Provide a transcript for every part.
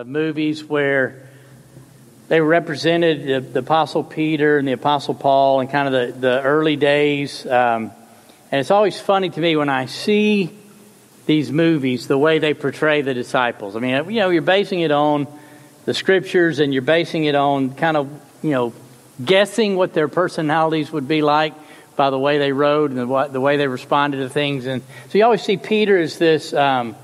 of movies where they represented the, the, Apostle Peter and the Apostle Paul and kind of the, the early days. Um, and it's always funny to me when I see these movies, the way they portray the disciples. I mean, you know, you're basing it on the scriptures and you're basing it on kind of, you know, guessing what their personalities would be like by the way they rode and the, the way they responded to things. And so you always see Peter as this, um,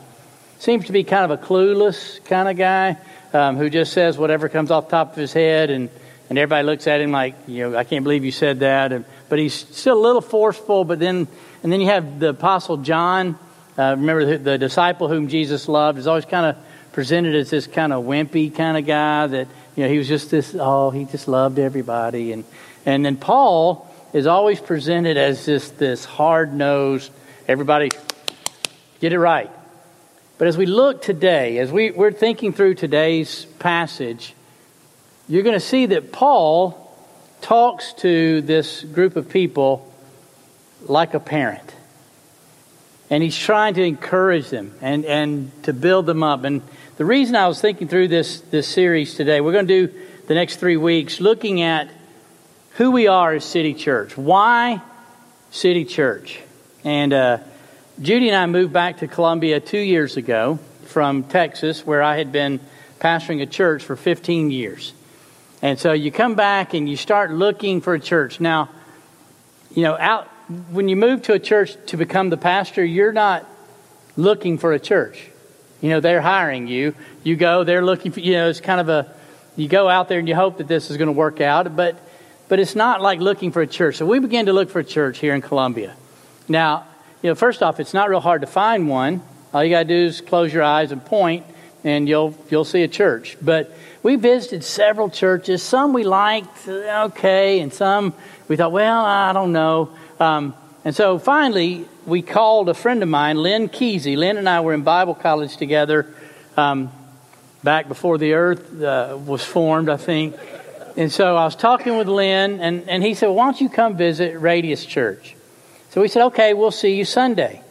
seems to be kind of a clueless kind of guy um, who just says whatever comes off top of his head and, and everybody looks at him like, you know, I can't believe you said that. And, but he's still a little forceful, but then, and then you have the apostle John, uh, remember the, the disciple whom Jesus loved is always kind of presented as this kind of wimpy kind of guy that, you know, he was just this, oh, he just loved everybody. And, and then Paul is always presented as just this hard nosed, everybody get it right. But as we look today, as we, we're thinking through today's passage, you're going to see that Paul talks to this group of people like a parent. And he's trying to encourage them and, and to build them up. And the reason I was thinking through this, this series today, we're going to do the next three weeks looking at who we are as City Church. Why City Church? And uh, Judy and I moved back to Columbia two years ago from Texas, where I had been pastoring a church for 15 years. And so you come back and you start looking for a church. Now, you know, out when you move to a church to become the pastor, you're not looking for a church. You know, they're hiring you. You go, they're looking for, you know, it's kind of a, you go out there and you hope that this is going to work out, but, but it's not like looking for a church. So we began to look for a church here in Columbia. Now, you know, first off, it's not real hard to find one. All you got to do is close your eyes and point, and you'll, you'll see a church. But we visited several churches. Some we liked, okay, and some we thought, well, I don't know. Um, and so finally, we called a friend of mine, Lynn Kesey. Lynn and I were in Bible college together um, back before the earth uh, was formed, I think. And so I was talking with Lynn, and, and he said, well, Why don't you come visit Radius Church? So we said, Okay, we'll see you Sunday.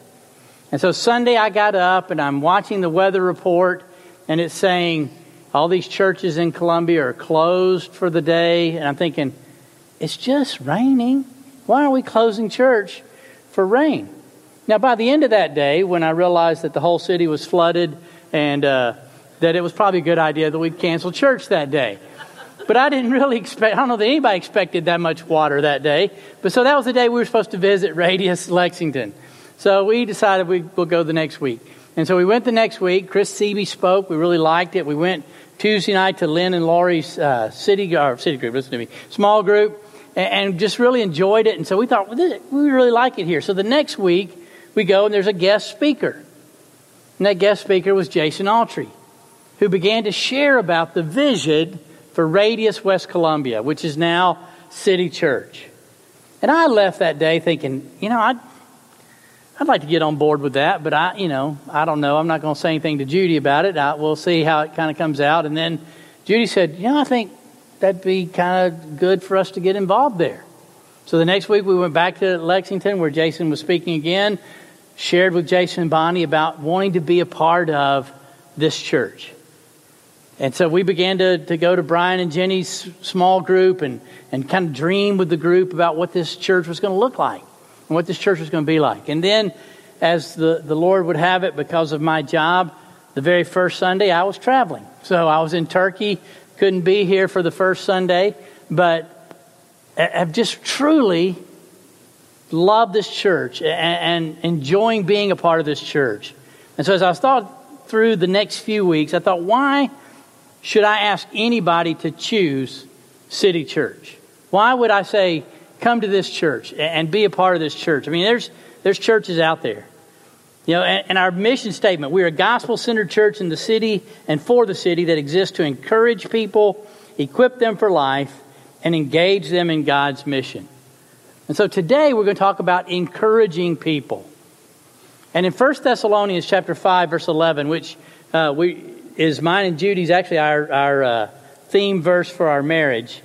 And so Sunday I got up and I'm watching the weather report, and it's saying all these churches in Columbia are closed for the day. And I'm thinking, It's just raining. Why are we closing church for rain? Now, by the end of that day, when I realized that the whole city was flooded and uh, that it was probably a good idea that we'd cancel church that day. But I didn't really expect, I don't know that anybody expected that much water that day. But so that was the day we were supposed to visit Radius Lexington. So we decided we, will go the next week. And so we went the next week. Chris Seeby spoke. We really liked it. We went Tuesday night to Lynn and Laurie's uh, city, or city group, listen to me, small group and, just really enjoyed it. And so we thought, well, this, we really like it here. So the next week, we go and there's a guest speaker. And that guest speaker was Jason Autry, who began to share about the vision for Radius West Columbia, which is now City Church. And I left that day thinking, you know, I'd, I'd like to get on board with that, but I, you know, I don't know. I'm not going to say anything to Judy about it. I, we'll see how it kind of comes out. And then Judy said, you know, I think that'd be kind of good for us to get involved there. So the next week we went back to Lexington where Jason was speaking again, shared with Jason and Bonnie about wanting to be a part of this church. And so we began to, to go to Brian and Jenny's small group and, and kind of dream with the group about what this church was going to look like and what this church was going to be like. And then, as the, the Lord would have it, because of my job, the very first Sunday I was traveling. So I was in Turkey couldn't be here for the first Sunday, but have just truly loved this church and, enjoying being a part of this church. And so as I thought through the next few weeks, I thought, why should I ask anybody to choose City Church? Why would I say, come to this church and be a part of this church? I mean, there's, there's churches out there. You know, and, and our mission statement, we're a gospel centered church in the city and for the city that exists to encourage people, equip them for life, and engage them in God's mission. And so today we're going to talk about encouraging people. And in 1 Thessalonians chapter 5, verse 11, which uh, we, is mine and Judy's actually our, our uh, theme verse for our marriage.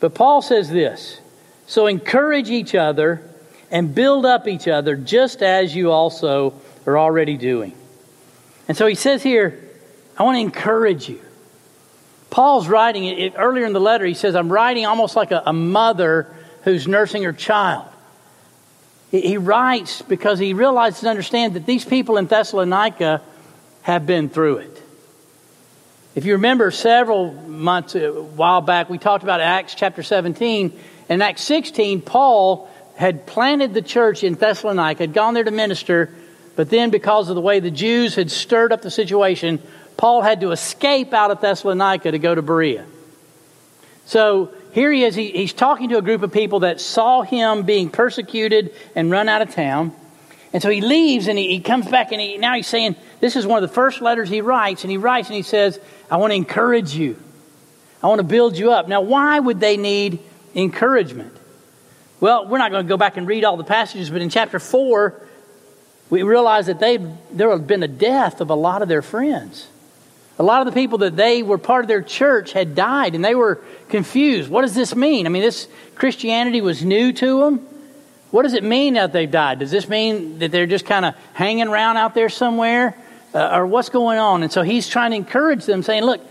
But Paul says this So encourage each other and build up each other just as you also are already doing. And so he says here, I want to encourage you. Paul's writing it, earlier in the letter, he says, I'm writing almost like a, a mother who's nursing her child. He, he writes because he realizes and understands that these people in Thessalonica have been through it. If you remember several months, a while back, we talked about Acts chapter 17. In Acts 16, Paul had planted the church in Thessalonica, had gone there to minister, but then because of the way the Jews had stirred up the situation, Paul had to escape out of Thessalonica to go to Berea. So here he is, he, he's talking to a group of people that saw him being persecuted and run out of town. And so he leaves and he, he comes back and he, now he's saying, this is one of the first letters he writes, and he writes and he says, I want to encourage you. I want to build you up. Now, why would they need encouragement? Well, we're not going to go back and read all the passages, but in chapter 4, we realize that they, there had been a death of a lot of their friends. A lot of the people that they were part of their church had died, and they were confused. What does this mean? I mean, this Christianity was new to them. What does it mean that they've died? Does this mean that they're just kind of hanging around out there somewhere? Uh, or what's going on? And so he's trying to encourage them, saying, Look,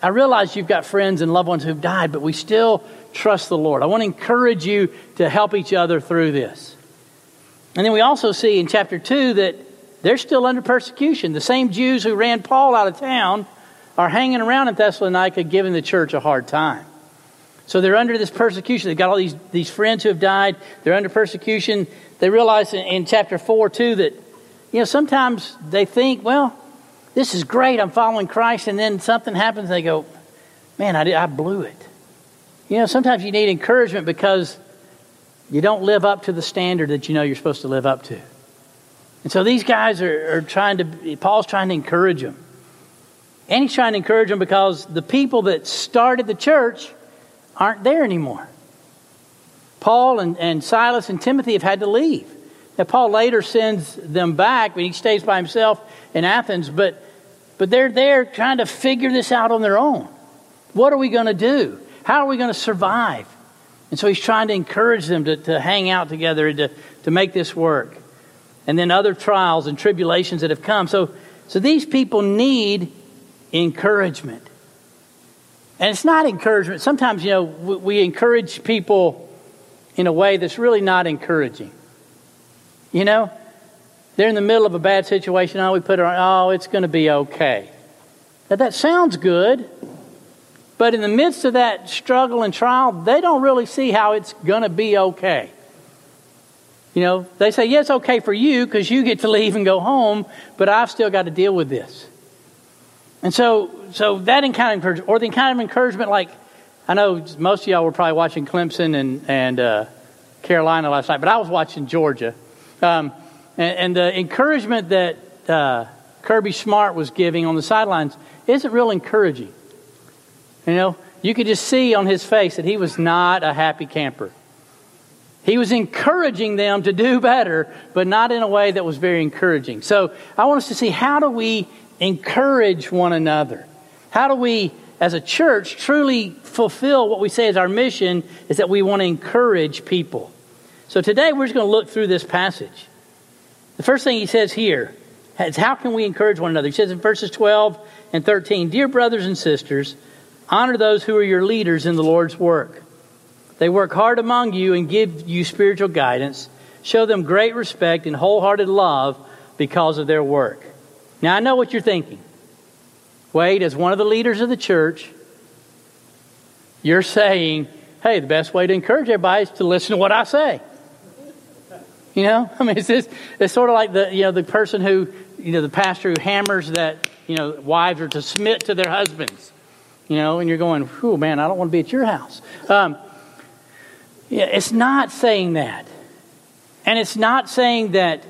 I realize you've got friends and loved ones who've died, but we still trust the Lord. I want to encourage you to help each other through this. And then we also see in chapter 2 that they're still under persecution. The same Jews who ran Paul out of town are hanging around in Thessalonica giving the church a hard time. So they're under this persecution. They've got all these, these friends who have died. They're under persecution. They realize in, in chapter 4, too, that, you know, sometimes they think, well, this is great. I'm following Christ. And then something happens and they go, man, I, did, I blew it. You know, sometimes you need encouragement because you don't live up to the standard that you know you're supposed to live up to. And so these guys are, are trying to, Paul's trying to encourage them. And he's trying to encourage them because the people that started the church aren't there anymore. Paul and, and Silas and Timothy have had to leave. Now, Paul later sends them back, but he stays by himself in Athens, but, but they're there trying to figure this out on their own. What are we going to do? How are we going to survive? And so he's trying to encourage them to, to hang out together and to, to make this work. And then other trials and tribulations that have come. So, so these people need encouragement. And it's not encouragement. Sometimes, you know, we, we encourage people in a way that's really not encouraging. You know, they're in the middle of a bad situation. Oh, we put on, oh, it's going to be okay. Now, that sounds good, but in the midst of that struggle and trial, they don't really see how it's going to be okay. You know, they say, yeah, it's okay for you because you get to leave and go home, but I've still got to deal with this. And so, so that kind of encouragement, or the kind of encouragement like, I know most of y'all were probably watching Clemson and, and uh, Carolina last night, but I was watching Georgia. Um, and, and, the encouragement that uh, Kirby Smart was giving on the sidelines isn't real encouraging. You know, you could just see on his face that he was not a happy camper. He was encouraging them to do better, but not in a way that was very encouraging. So I want us to see how do we encourage one another? How do we, as a church, truly fulfill what we say is our mission is that we want to encourage people? So today we're just going to look through this passage. The first thing he says here is how can we encourage one another? He says in verses 12 and 13 Dear brothers and sisters, honor those who are your leaders in the Lord's work. They work hard among you and give you spiritual guidance. Show them great respect and wholehearted love because of their work. Now, I know what you're thinking. Wade, as one of the leaders of the church, you're saying, hey, the best way to encourage everybody is to listen to what I say. You know, I mean, it's, just, it's sort of like the, you know, the person who, you know, the pastor who hammers that, you know, wives are to submit to their husbands. You know, and you're going, oh man, I don't want to be at your house. Um, yeah, it's not saying that. And it's not saying that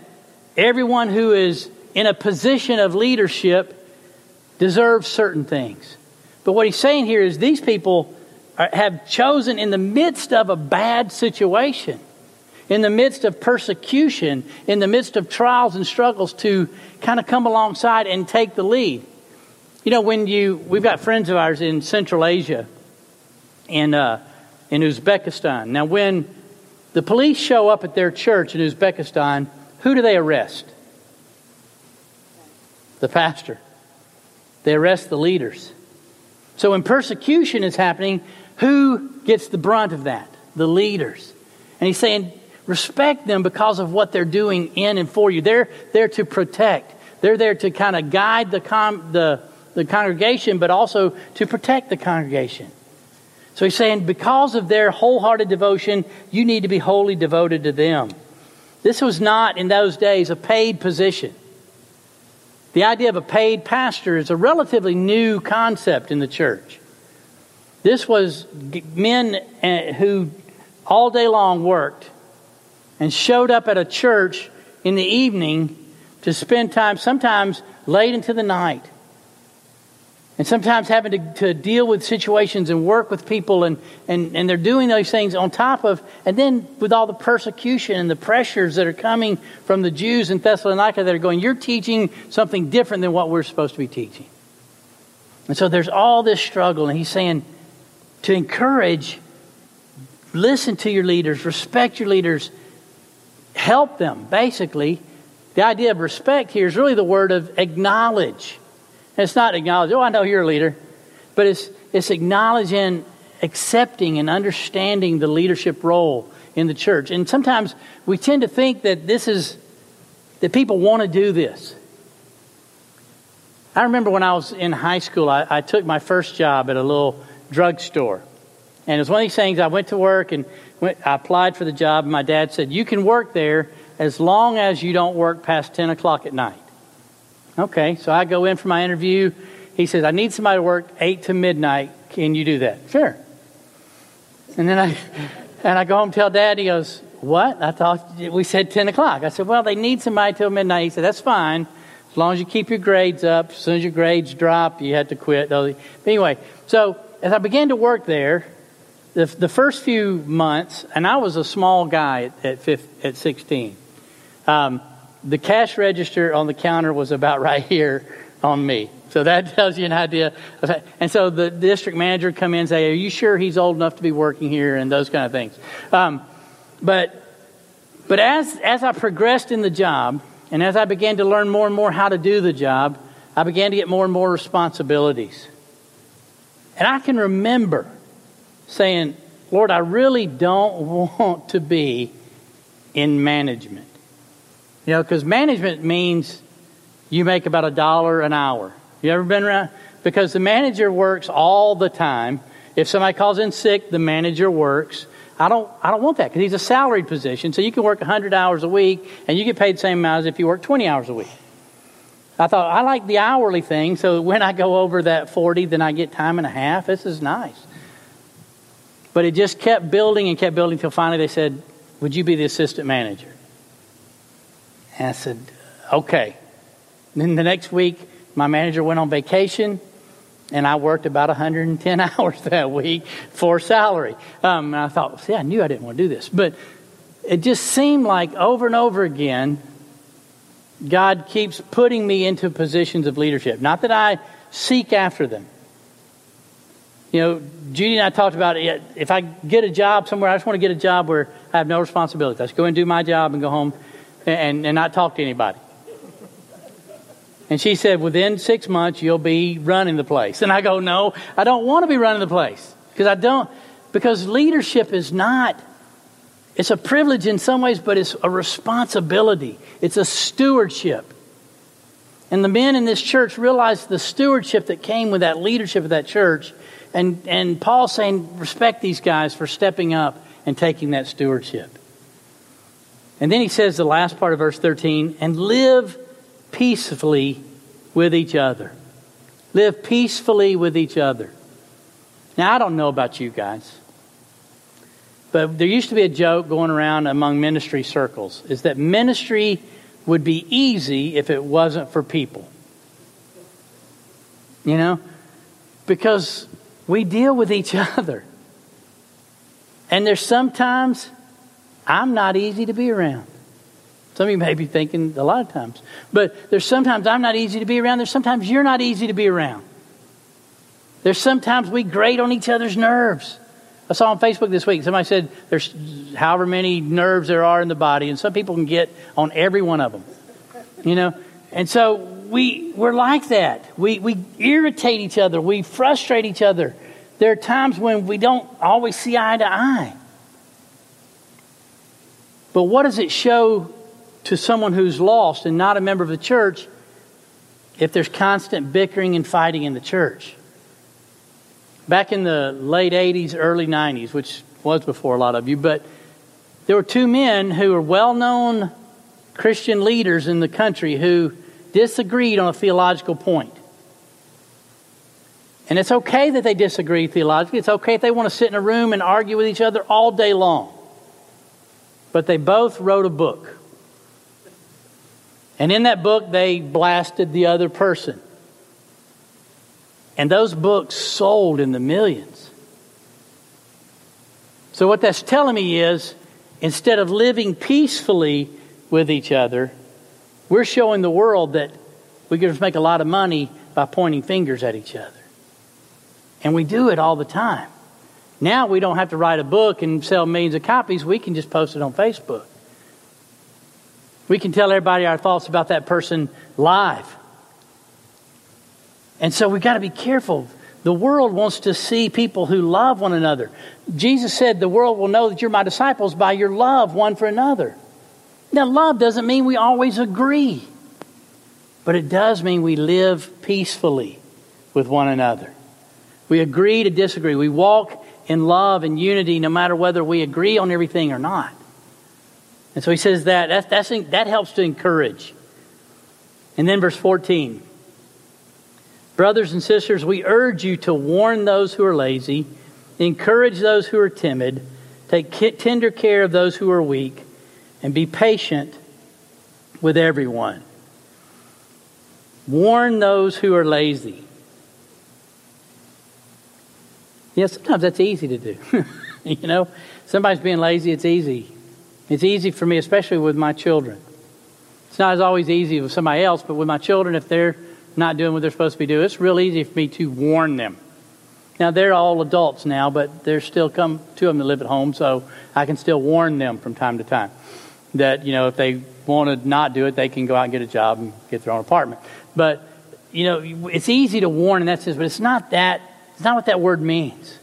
everyone who is in a position of leadership deserves certain things. But what he's saying here is these people are, have chosen in the midst of a bad situation, in the midst of persecution, in the midst of trials and struggles to kind of come alongside and take the lead. You know, when you, we've got friends of ours in Central Asia, in, uh, in Uzbekistan. Now, when the police show up at their church in Uzbekistan, who do they arrest? the pastor. they arrest the leaders. So when persecution is happening, who gets the brunt of that? The leaders. And he's saying, respect them because of what they're doing in and for you. They're there to protect. They're there to kind of guide the, com- the, the congregation, but also to protect the congregation. So he's saying, because of their wholehearted devotion, you need to be wholly devoted to them. This was not, in those days, a paid position. The idea of a paid pastor is a relatively new concept in the church. This was men eh, who all day long worked and showed up at a church in the evening to spend time, sometimes late into the night, and sometimes having to, to deal with situations and work with people, and, and, and they're doing those things on top of, and then with all the persecution and the pressures that are coming from the Jews in Thessalonica that are going, You're teaching something different than what we're supposed to be teaching. And so there's all this struggle, and he's saying to encourage, listen to your leaders, respect your leaders, help them, basically. The idea of respect here is really the word of acknowledge. And it's not acknowledge, oh, I know you're a leader, but it's, it's acknowledging, accepting, and understanding the leadership role in the church. And sometimes we tend to think that this is, that people want to do this. I remember when I was in high school, I, I took my first job at a little drugstore. And it was one of these things, I went to work and went, I applied for the job. And my dad said, You can work there as long as you don't work past 10 o'clock at night. Okay, so I go in for my interview. He says, I need somebody to work 8 to midnight. Can you do that? Sure. And then I, and I go home and tell dad, he goes, What? I thought we said 10 o'clock. I said, Well, they need somebody till midnight. He said, That's fine. As long as you keep your grades up. As soon as your grades drop, you have to quit. But anyway, so as I began to work there, the, the first few months, and I was a small guy at, at, 15, at 16. Um, the cash register on the counter was about right here on me. So that tells you an idea. Of, and so the district manager would come in and say, "Are you sure he's old enough to be working here?" and those kind of things. Um, but but as as I progressed in the job, and as I began to learn more and more how to do the job, I began to get more and more responsibilities. And I can remember saying, "Lord, I really don't want to be in management." You know, because management means you make about a dollar an hour. You ever been around? Because the manager works all the time. If somebody calls in sick, the manager works. I don't, I don't want that because he's a salaried position. So you can work 100 hours a week and you get paid the same amount as if you work 20 hours a week. I thought, I like the hourly thing. So when I go over that 40, then I get time and a half. This is nice. But it just kept building and kept building until finally they said, Would you be the assistant manager? And I said, okay. Then the next week, my manager went on vacation, and I worked about 110 hours that week for salary. Um, and I thought, see, I knew I didn't want to do this. But it just seemed like over and over again, God keeps putting me into positions of leadership. Not that I seek after them. You know, Judy and I talked about it. If I get a job somewhere, I just want to get a job where I have no responsibility. I just go and do my job and go home and, and not talk to anybody. And she said, within six months, you'll be running the place. And I go, no, I don't want to be running the place. Because I don't, because leadership is not, it's a privilege in some ways, but it's a responsibility. It's a stewardship. And the men in this church realized the stewardship that came with that leadership of that church. And, and Paul's saying, respect these guys for stepping up and taking that stewardship. And then he says the last part of verse 13, and live peacefully with each other. Live peacefully with each other. Now, I don't know about you guys, but there used to be a joke going around among ministry circles is that ministry would be easy if it wasn't for people. You know? Because we deal with each other. And there's sometimes I'm not easy to be around. Some of you may be thinking a lot of times. But there's sometimes I'm not easy to be around. There's sometimes you're not easy to be around. There's sometimes we grate on each other's nerves. I saw on Facebook this week, somebody said there's however many nerves there are in the body, and some people can get on every one of them. You know, And so we, we're like that. We, we irritate each other, we frustrate each other. There are times when we don't always see eye to eye. But what does it show to someone who's lost and not a member of the church if there's constant bickering and fighting in the church? Back in the late 80s, early 90s, which was before a lot of you, but there were two men who were well known Christian leaders in the country who disagreed on a theological point. And it's okay that they disagree theologically. It's okay if they want to sit in a room and argue with each other all day long. But they both wrote a book. And in that book, they blasted the other person. And those books sold in the millions. So, what that's telling me is instead of living peacefully with each other, we're showing the world that we can just make a lot of money by pointing fingers at each other. And we do it all the time. Now we don't have to write a book and sell millions of copies. We can just post it on Facebook. We can tell everybody our thoughts about that person live. And so we've got to be careful. The world wants to see people who love one another. Jesus said, The world will know that you're my disciples by your love one for another. Now, love doesn't mean we always agree, but it does mean we live peacefully with one another. We agree to disagree. We walk in love and unity no matter whether we agree on everything or not. And so he says that that's, that's, that helps to encourage. And then verse 14 Brothers and sisters, we urge you to warn those who are lazy, encourage those who are timid, take tender care of those who are weak, and be patient with everyone. Warn those who are lazy. Yeah, sometimes that's easy to do. you know, somebody's being lazy, it's easy. It's easy for me, especially with my children. It's not as always easy with somebody else, but with my children, if they're not doing what they're supposed to be doing, it's real easy for me to warn them. Now they're all adults now, but there's still come two of them that live at home, so I can still warn them from time to time that you know if they want to not do it, they can go out and get a job and get their own apartment. But you know, it's easy to warn in that sense, but it's not that it's not what that word means.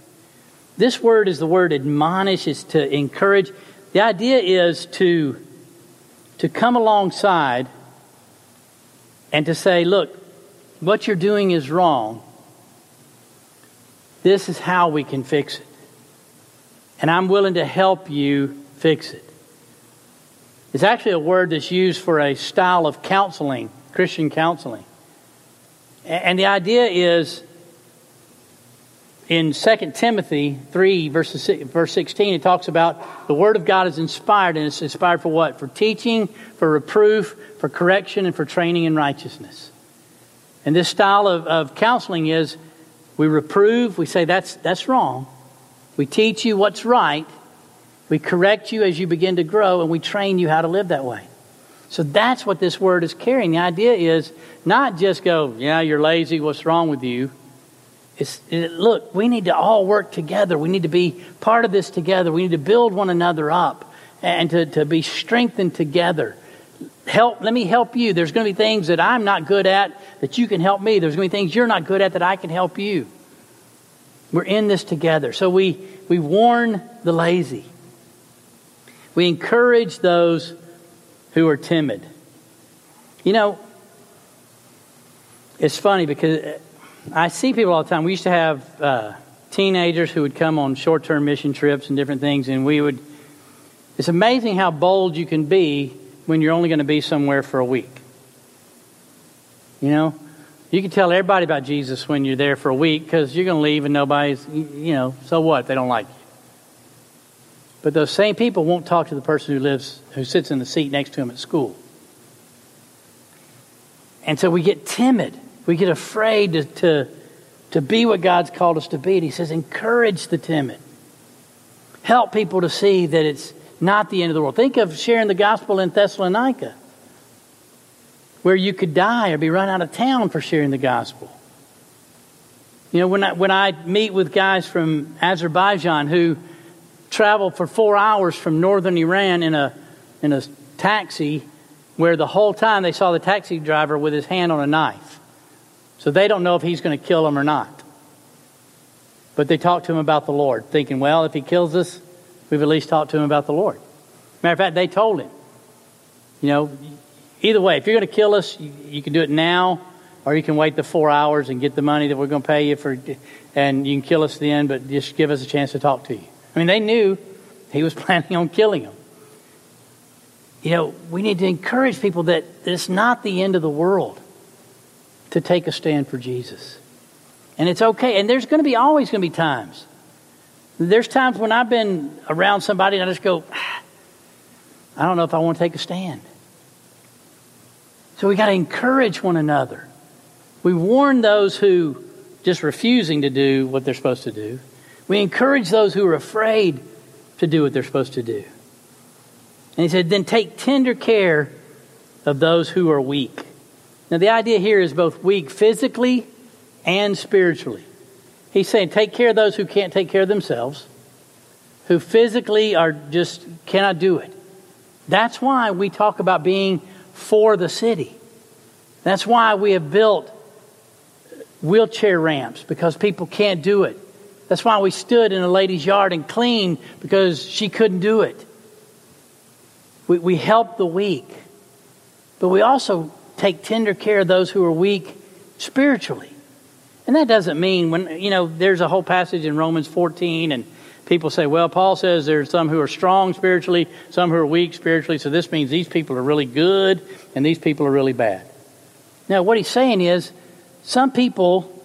This word is the word admonish, is to encourage. The idea is to, to come alongside and to say, look, what you're doing is wrong. This is how we can fix it. And I'm willing to help you fix it. It's actually a word that's used for a style of counseling, Christian counseling. And the idea is in 2 Timothy 3, verse 16, it talks about the Word of God is inspired, and it's inspired for what? For teaching, for reproof, for correction, and for training in righteousness. And this style of, of counseling is we reprove, we say that's, that's wrong. We teach you what's right. We correct you as you begin to grow, and we train you how to live that way. So that's what this word is carrying. The idea is not just go, yeah, you're lazy, what's wrong with you? It's, it, look, we need to all work together. We need to be part of this together. We need to build one another up and to, to be strengthened together. Help, let me help you. There's going to be things that I'm not good at that you can help me. There's going to be things you're not good at that I can help you. We're in this together. So we, we warn the lazy. We encourage those who are timid. You know, it's funny because I see people all the time. We used to have uh, teenagers who would come on short term mission trips and different things, and we would. It's amazing how bold you can be when you're only going to be somewhere for a week. You know, you can tell everybody about Jesus when you're there for a week because you're going to leave and nobody's, you know, so what? They don't like you. But those same people won't talk to the person who lives, who sits in the seat next to him at school. And so we get timid we get afraid to, to, to be what God's called us to be. And He says, encourage the timid. Help people to see that it's not the end of the world. Think of sharing the gospel in Thessalonica, where you could die or be run out of town for sharing the gospel. You know, when I, when I meet with guys from Azerbaijan who travel for four hours from northern Iran in a, in a taxi where the whole time they saw the taxi driver with his hand on a knife. So they don't know if he's going to kill them or not. But they talked to him about the Lord, thinking, well, if he kills us, we've at least talked to him about the Lord. Matter of fact, they told him, you know, either way, if you're going to kill us, you, you can do it now, or you can wait the four hours and get the money that we're going to pay you for, and you can kill us then, but just give us a chance to talk to you. I mean, they knew he was planning on killing them. You know, we need to encourage people that it's not the end of the world to take a stand for Jesus. And it's okay. And there's going to be always going to be times. There's times when I've been around somebody and I just go, I don't know if I want to take a stand. So we got to encourage one another. We warn those who just refusing to do what they're supposed to do. We encourage those who are afraid to do what they're supposed to do. And he said, then take tender care of those who are weak. Now, the idea here is both weak physically and spiritually. He's saying, take care of those who can't take care of themselves, who physically are just cannot do it. That's why we talk about being for the city. That's why we have built wheelchair ramps because people can't do it. That's why we stood in a lady's yard and cleaned because she couldn't do it. We, we help the weak, but we also take tender care of those who are weak spiritually. And that doesn't mean when, you know, there's a whole passage in Romans 14 and people say, well, Paul says there's some who are strong spiritually, some who are weak spiritually, so this means these people are really good and these people are really bad. Now, what he's saying is some people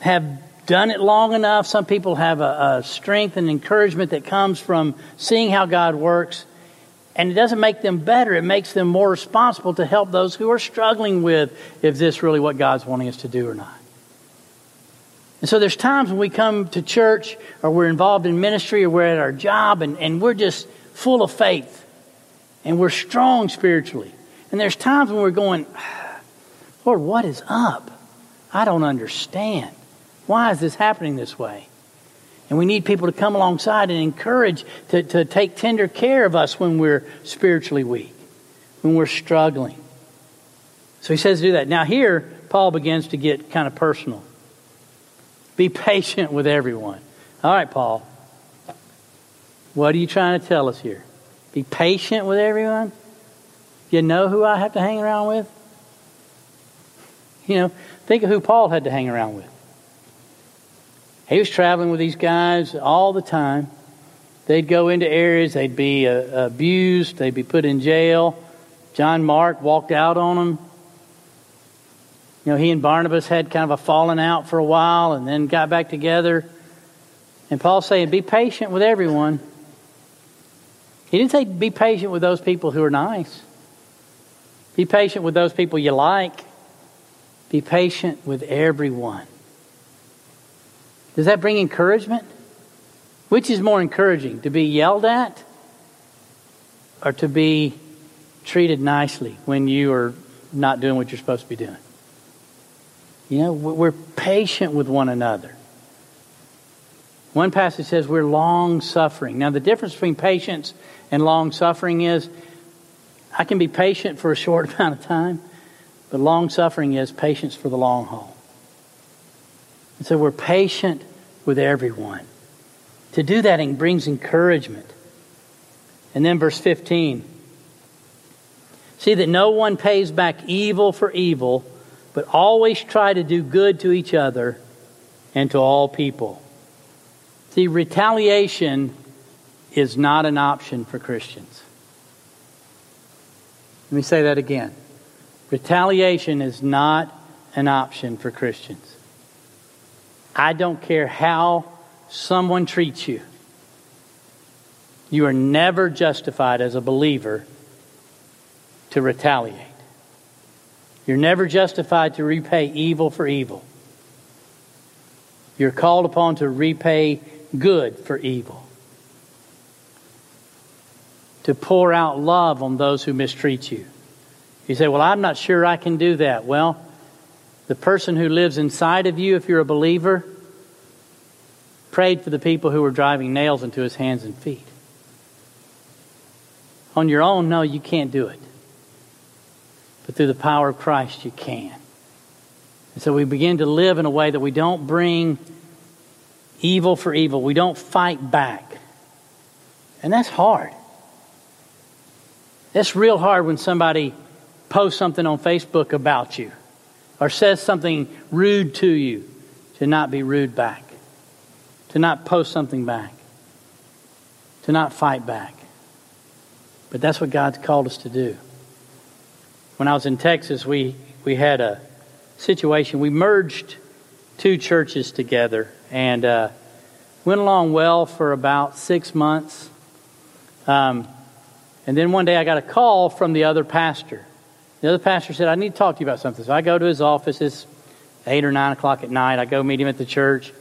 have done it long enough, some people have a, a strength and encouragement that comes from seeing how God works. And it doesn't make them better, it makes them more responsible to help those who are struggling with if this really what God's wanting us to do or not. And so there's times when we come to church or we're involved in ministry or we're at our job and, and we're just full of faith and we're strong spiritually. And there's times when we're going, Lord, what is up? I don't understand. Why is this happening this way? And we need people to come alongside and encourage to, to take tender care of us when we're spiritually weak, when we're struggling. So he says do that. Now, here, Paul begins to get kind of personal. Be patient with everyone. All right, Paul. What are you trying to tell us here? Be patient with everyone? You know who I have to hang around with? You know, think of who Paul had to hang around with. He was traveling with these guys all the time. They'd go into areas, they'd be uh, abused, they'd be put in jail. John Mark walked out on them. You know, he and Barnabas had kind of a falling out for a while and then got back together. And Paul's saying, be patient with everyone. He didn't say be patient with those people who are nice. Be patient with those people you like. Be patient with everyone. Does that bring encouragement? Which is more encouraging, to be yelled at or to be treated nicely when you are not doing what you're supposed to be doing? You know, we're patient with one another. One passage says we're long suffering. Now, the difference between patience and long suffering is I can be patient for a short amount of time, but long suffering is patience for the long haul. And so we're patient with everyone. To do that brings encouragement. And then verse 15 See that no one pays back evil for evil, but always try to do good to each other and to all people. See, retaliation is not an option for Christians. Let me say that again. Retaliation is not an option for Christians. I don't care how someone treats you. You are never justified as a believer to retaliate. You're never justified to repay evil for evil. You're called upon to repay good for evil. To pour out love on those who mistreat you. You say, Well, I'm not sure I can do that. Well, the person who lives inside of you, if you're a believer, prayed for the people who were driving nails into his hands and feet. On your own, no, you can't do it. but through the power of Christ you can. And so we begin to live in a way that we don't bring evil for evil, we don't fight back. And that's hard. It's real hard when somebody posts something on Facebook about you or says something rude to you to not be rude back, to not post something back, to not fight back. But that's what God's called us to do. When I was in Texas, we, we had a situation. We merged two churches together and uh, went along well for about six months. Um, and then one day I got a call from the other pastor. The other pastor said, I need to talk to you about something. So I go to his office. It's 8 or 9 o'clock at night. I go meet him at the church.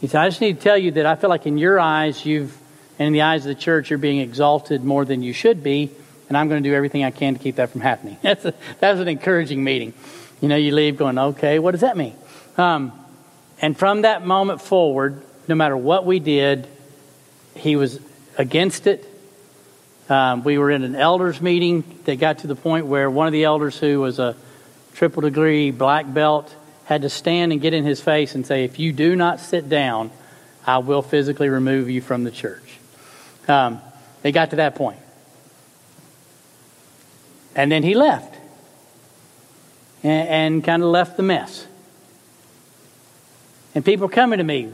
He said, I just need to tell you that I feel like in your eyes, you've, and in the eyes of the church, you're being exalted more than you should be. And I'm going to do everything I can to keep that from happening. That's, a, that was an encouraging meeting. You know, you leave going, okay, what does that mean? Um, and from that moment forward, no matter what we did, he was against it. Um, we were in an elders meeting that got to the point where one of the elders, who was a triple degree black belt, had to stand and get in his face and say, If you do not sit down, I will physically remove you from the church. Um, they got to that point. And then he left and, and kind of left the mess. And people coming to me,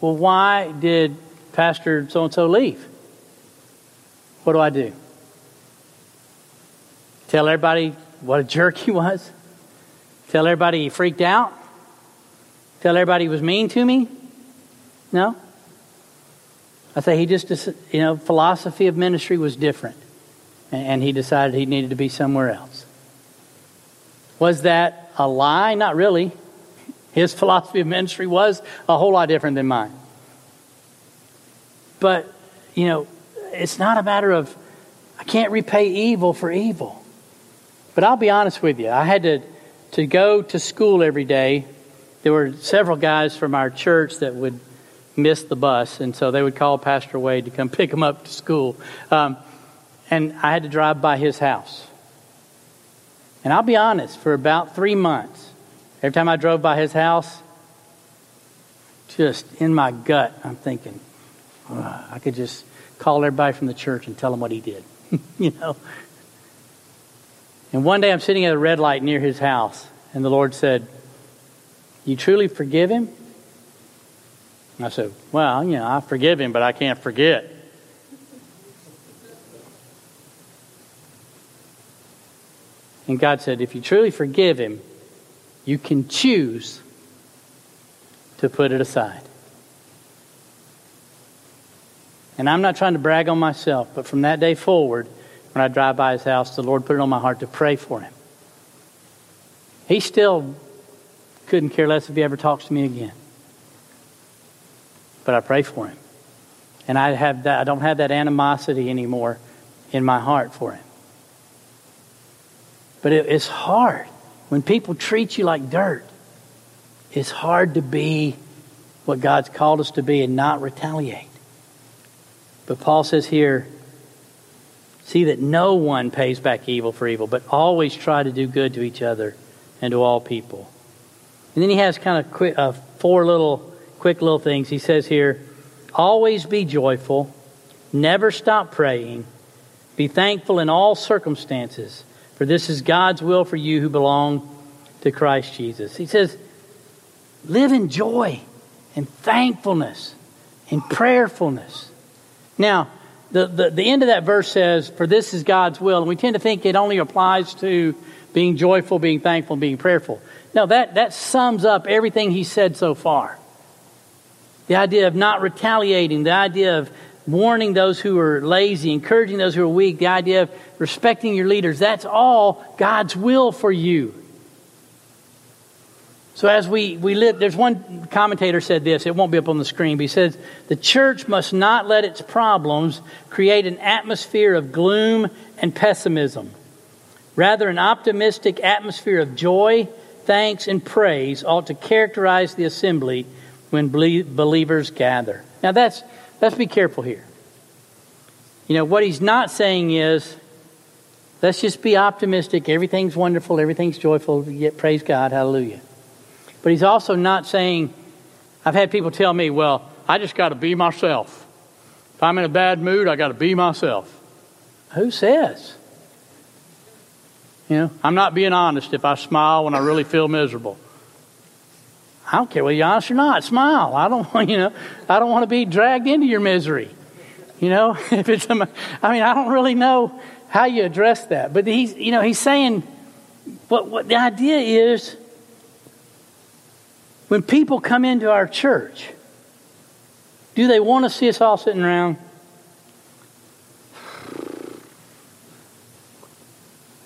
Well, why did Pastor so and so leave? What do I do? Tell everybody what a jerk he was? Tell everybody he freaked out? Tell everybody he was mean to me? No. I say he just, you know, philosophy of ministry was different. And he decided he needed to be somewhere else. Was that a lie? Not really. His philosophy of ministry was a whole lot different than mine. But, you know, it's not a matter of, I can't repay evil for evil. But I'll be honest with you. I had to, to go to school every day. There were several guys from our church that would miss the bus, and so they would call Pastor Wade to come pick them up to school. Um, and I had to drive by his house. And I'll be honest, for about three months, every time I drove by his house, just in my gut, I'm thinking, I could just call everybody from the church and tell them what he did. you know? And one day I'm sitting at a red light near his house, and the Lord said, You truly forgive him? I said, Well, you know, I forgive him, but I can't forget. And God said, If you truly forgive him, you can choose to put it aside. And I'm not trying to brag on myself, but from that day forward, when I drive by his house, the Lord put it on my heart to pray for him. He still couldn't care less if he ever talks to me again. But I pray for him. And I have that I don't have that animosity anymore in my heart for him. But it, it's hard when people treat you like dirt. It's hard to be what God's called us to be and not retaliate. But Paul says here, see that no one pays back evil for evil, but always try to do good to each other and to all people. And then he has kind of quick, uh, four little, quick little things. He says here, always be joyful, never stop praying, be thankful in all circumstances, for this is God's will for you who belong to Christ Jesus. He says, live in joy and thankfulness and prayerfulness. Now, the, the, the end of that verse says, For this is God's will. And we tend to think it only applies to being joyful, being thankful, being prayerful. No, that, that sums up everything he said so far. The idea of not retaliating, the idea of warning those who are lazy, encouraging those who are weak, the idea of respecting your leaders. That's all God's will for you. So as we, we live, there's one commentator said this, it won't be up on the screen, but he says, the church must not let its problems create an atmosphere of gloom and pessimism. Rather, an optimistic atmosphere of joy, thanks, and praise ought to characterize the assembly when believers gather. Now that's, let's be careful here. You know, what he's not saying is, Let's just be optimistic. Everything's wonderful. Everything's joyful. Yet praise God. Hallelujah. But he's also not saying, I've had people tell me, well, I just got to be myself. If I'm in a bad mood, I got to be myself. Who says? You know, I'm not being honest if I smile when I really feel miserable. I don't care whether you're honest or not. Smile. I don't want you know. I don't want to be dragged into your misery. You know, if it's. I mean, I don't really know how you address that, but he's. You know, he's saying. What what the idea is. When people come into our church, do they want to see us all sitting around?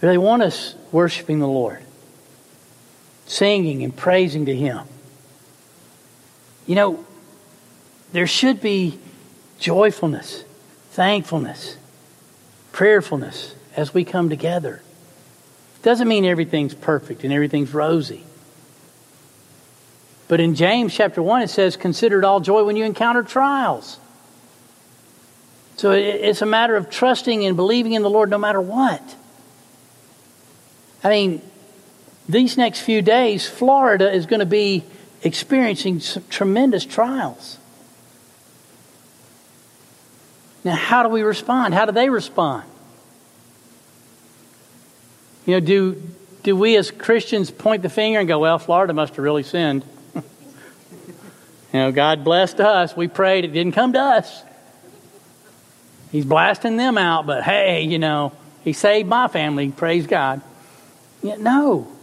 Do they want us worshiping the Lord? Singing and praising to Him? You know, there should be joyfulness, thankfulness, prayerfulness as we come together. Doesn't mean everything's perfect and everything's rosy. But in James chapter 1, it says, Consider it all joy when you encounter trials. So it's a matter of trusting and believing in the Lord no matter what. I mean, these next few days, Florida is going to be experiencing tremendous trials. Now, how do we respond? How do they respond? You know, do, do we as Christians point the finger and go, well, Florida must have really sinned? You know, God blessed us. We prayed. It didn't come to us. He's blasting them out, but hey, you know, He saved my family. Praise God. Yeah, no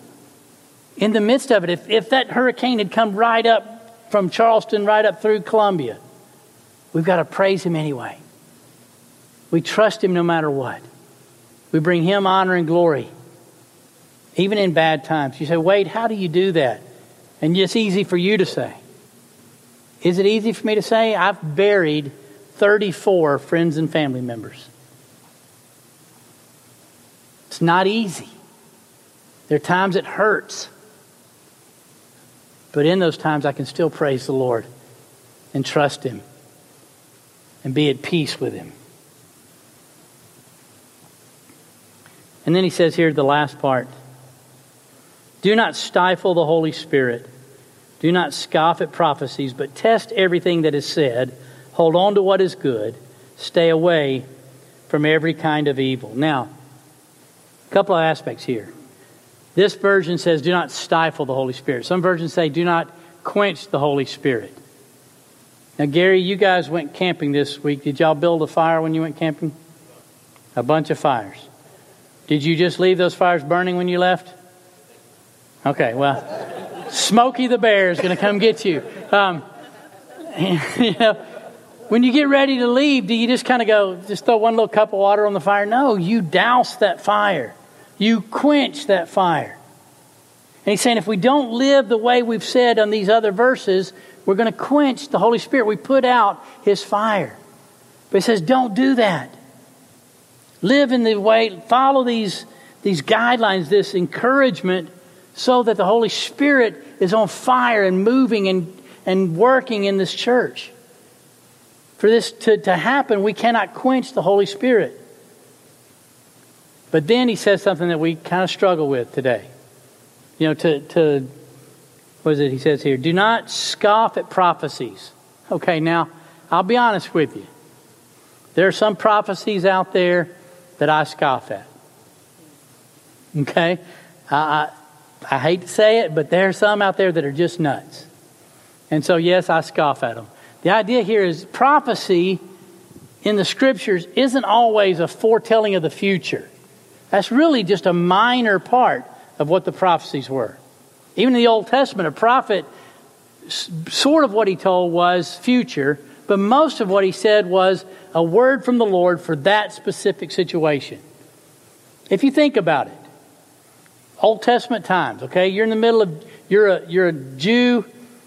in the midst of it, if, if that hurricane had come right up from Charleston, right up through Columbia, we've got to praise Him anyway. We trust Him no matter what. We bring Him honor and glory, even in bad times. You say, Wade, how do you do that? And it's easy for you to say. Is it easy for me to say? I've buried 34 friends and family members. It's not easy. There are times it hurts. But in those times, I can still praise the Lord and trust Him and be at peace with Him. And then he says here, the last part Do not stifle the Holy Spirit. Do not scoff at prophecies, but test everything that is said. Hold on to what is good. Stay away from every kind of evil. Now, a couple of aspects here. This version says, do not stifle the Holy Spirit. Some versions say, do not quench the Holy Spirit. Now, Gary, you guys went camping this week. Did y'all build a fire when you went camping? A bunch of fires. Did you just leave those fires burning when you left? Okay, well, Smokey the Bear is going to come get you. Um, you know, when you get ready to leave, do you just kind of go, just throw one little cup of water on the fire? No, you douse that fire. You quench that fire. And he's saying if we don't live the way we've said on these other verses, we're going to quench the Holy Spirit. We put out his fire. But he says, don't do that. Live in the way, follow these, these guidelines, this encouragement, so that the Holy Spirit is on fire and moving and, and working in this church. For this to, to happen, we cannot quench the Holy Spirit. But then he says something that we kind of struggle with today. You know, to, to what is it he says here? Do not scoff at prophecies. Okay, now, I'll be honest with you. There are some prophecies out there that I scoff at. Okay? I, I, I hate to say it, but there are some out there that are just nuts. And so, yes, I scoff at them. The idea here is prophecy in the scriptures isn't always a foretelling of the future. That's really just a minor part of what the prophecies were. Even in the Old Testament, a prophet, sort of what he told was future, but most of what he said was a word from the Lord for that specific situation. If you think about it, Old Testament times, okay, you're in the middle of, you're a, you're a Jew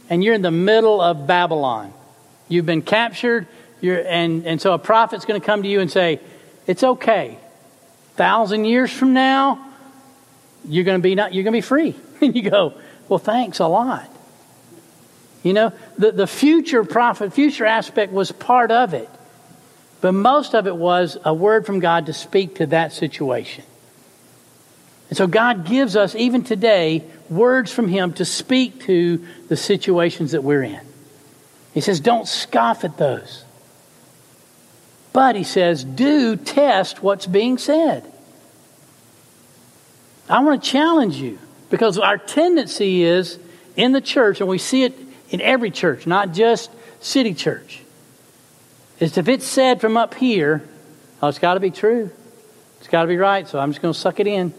and you're in the middle of Babylon. You've been captured, you're, and, and so a prophet's going to come to you and say, It's okay thousand years from now, you're going to be not, you're going to be free. And you go, well, thanks a lot. You know, the, the future prophet, future aspect was part of it. But most of it was a word from God to speak to that situation. And so God gives us, even today, words from Him to speak to the situations that we're in. He says, don't scoff at those. But He says, do test what's being said. I want to challenge you because our tendency is in the church, and we see it in every church, not just city church, is if it's said from up here, oh, it's got to be true. It's got to be right, so I'm just going to suck it in.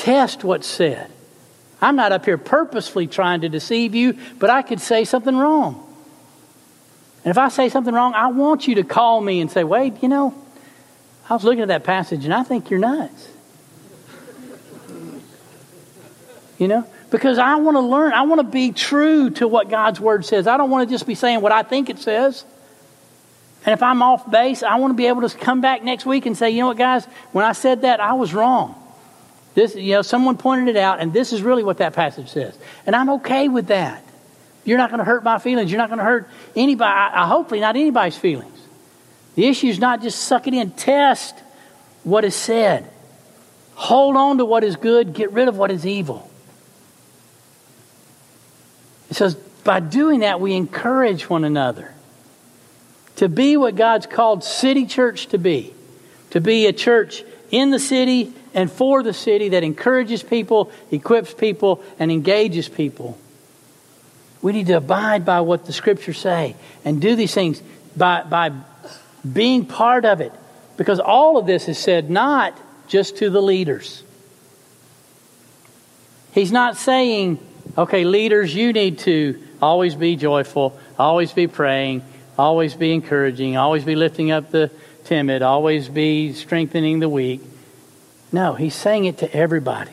Test what's said. I'm not up here purposefully trying to deceive you, but I could say something wrong. And if I say something wrong, I want you to call me and say, Wade, you know, I was looking at that passage and I think you're nuts. You know? Because I want to learn. I want to be true to what God's Word says. I don't want to just be saying what I think it says. And if I'm off base, I want to be able to come back next week and say, you know what, guys, when I said that, I was wrong. This, you know, someone pointed it out, and this is really what that passage says. And I'm okay with that. You're not going to hurt my feelings. You're not going to hurt anybody, I, hopefully not anybody's feelings. The issue is not just suck it in, test what is said. Hold on to what is good, get rid of what is evil. It says, by doing that, we encourage one another to be what God's called City Church to be, to be a church in the city and for the city that encourages people, equips people, and engages people. We need to abide by what the scriptures say and do these things by, by being part of it. Because all of this is said not just to the leaders. He's not saying, okay, leaders, you need to always be joyful, always be praying, always be encouraging, always be lifting up the timid, always be strengthening the weak. No, he's saying it to everybody.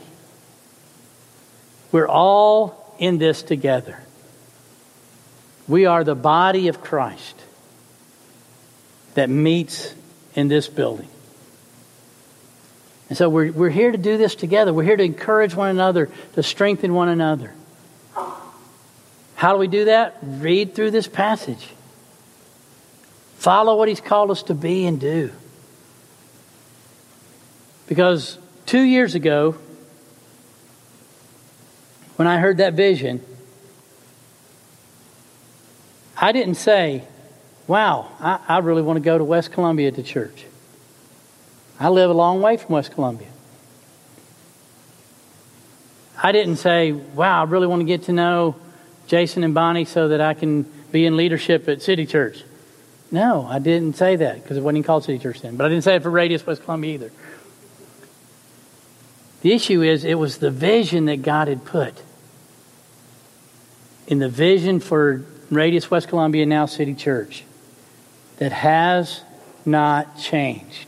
We're all in this together. We are the body of Christ that meets in this building. And so we're, we're here to do this together. We're here to encourage one another, to strengthen one another. How do we do that? Read through this passage. Follow what He's called us to be and do. Because two years ago, when I heard that vision, I didn't say, Wow, I, I really want to go to West Columbia to church. I live a long way from West Columbia. I didn't say, Wow, I really want to get to know Jason and Bonnie so that I can be in leadership at City Church. No, I didn't say that because it wasn't called City Church then. But I didn't say it for Radius West Columbia either. The issue is, it was the vision that God had put. In the vision for Radius West Columbia Now City Church that has not changed.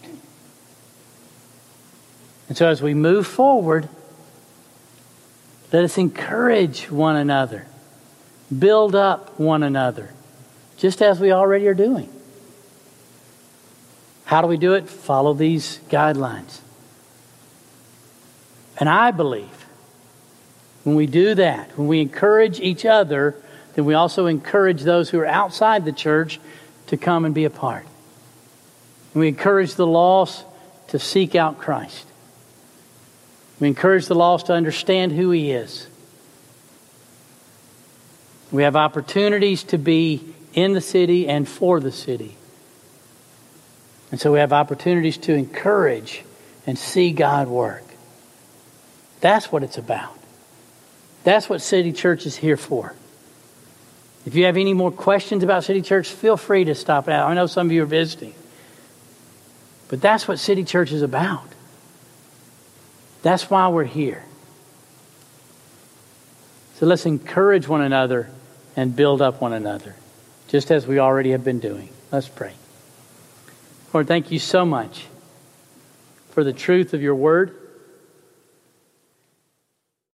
And so as we move forward, let us encourage one another, build up one another just as we already are doing. How do we do it? Follow these guidelines. And I believe when we do that, when we encourage each other, then we also encourage those who are outside the church to come and be a part. And we encourage the lost to seek out Christ. We encourage the lost to understand who He is. We have opportunities to be in the city and for the city. And so we have opportunities to encourage and see God work. That's what it's about. That's what City Church is here for. If you have any more questions about City Church, feel free to stop out. I know some of you are visiting. But that's what City Church is about. That's why we're here. So let's encourage one another and build up one another just as we already have been doing. Let's pray. Lord, thank you so much for the truth of your word.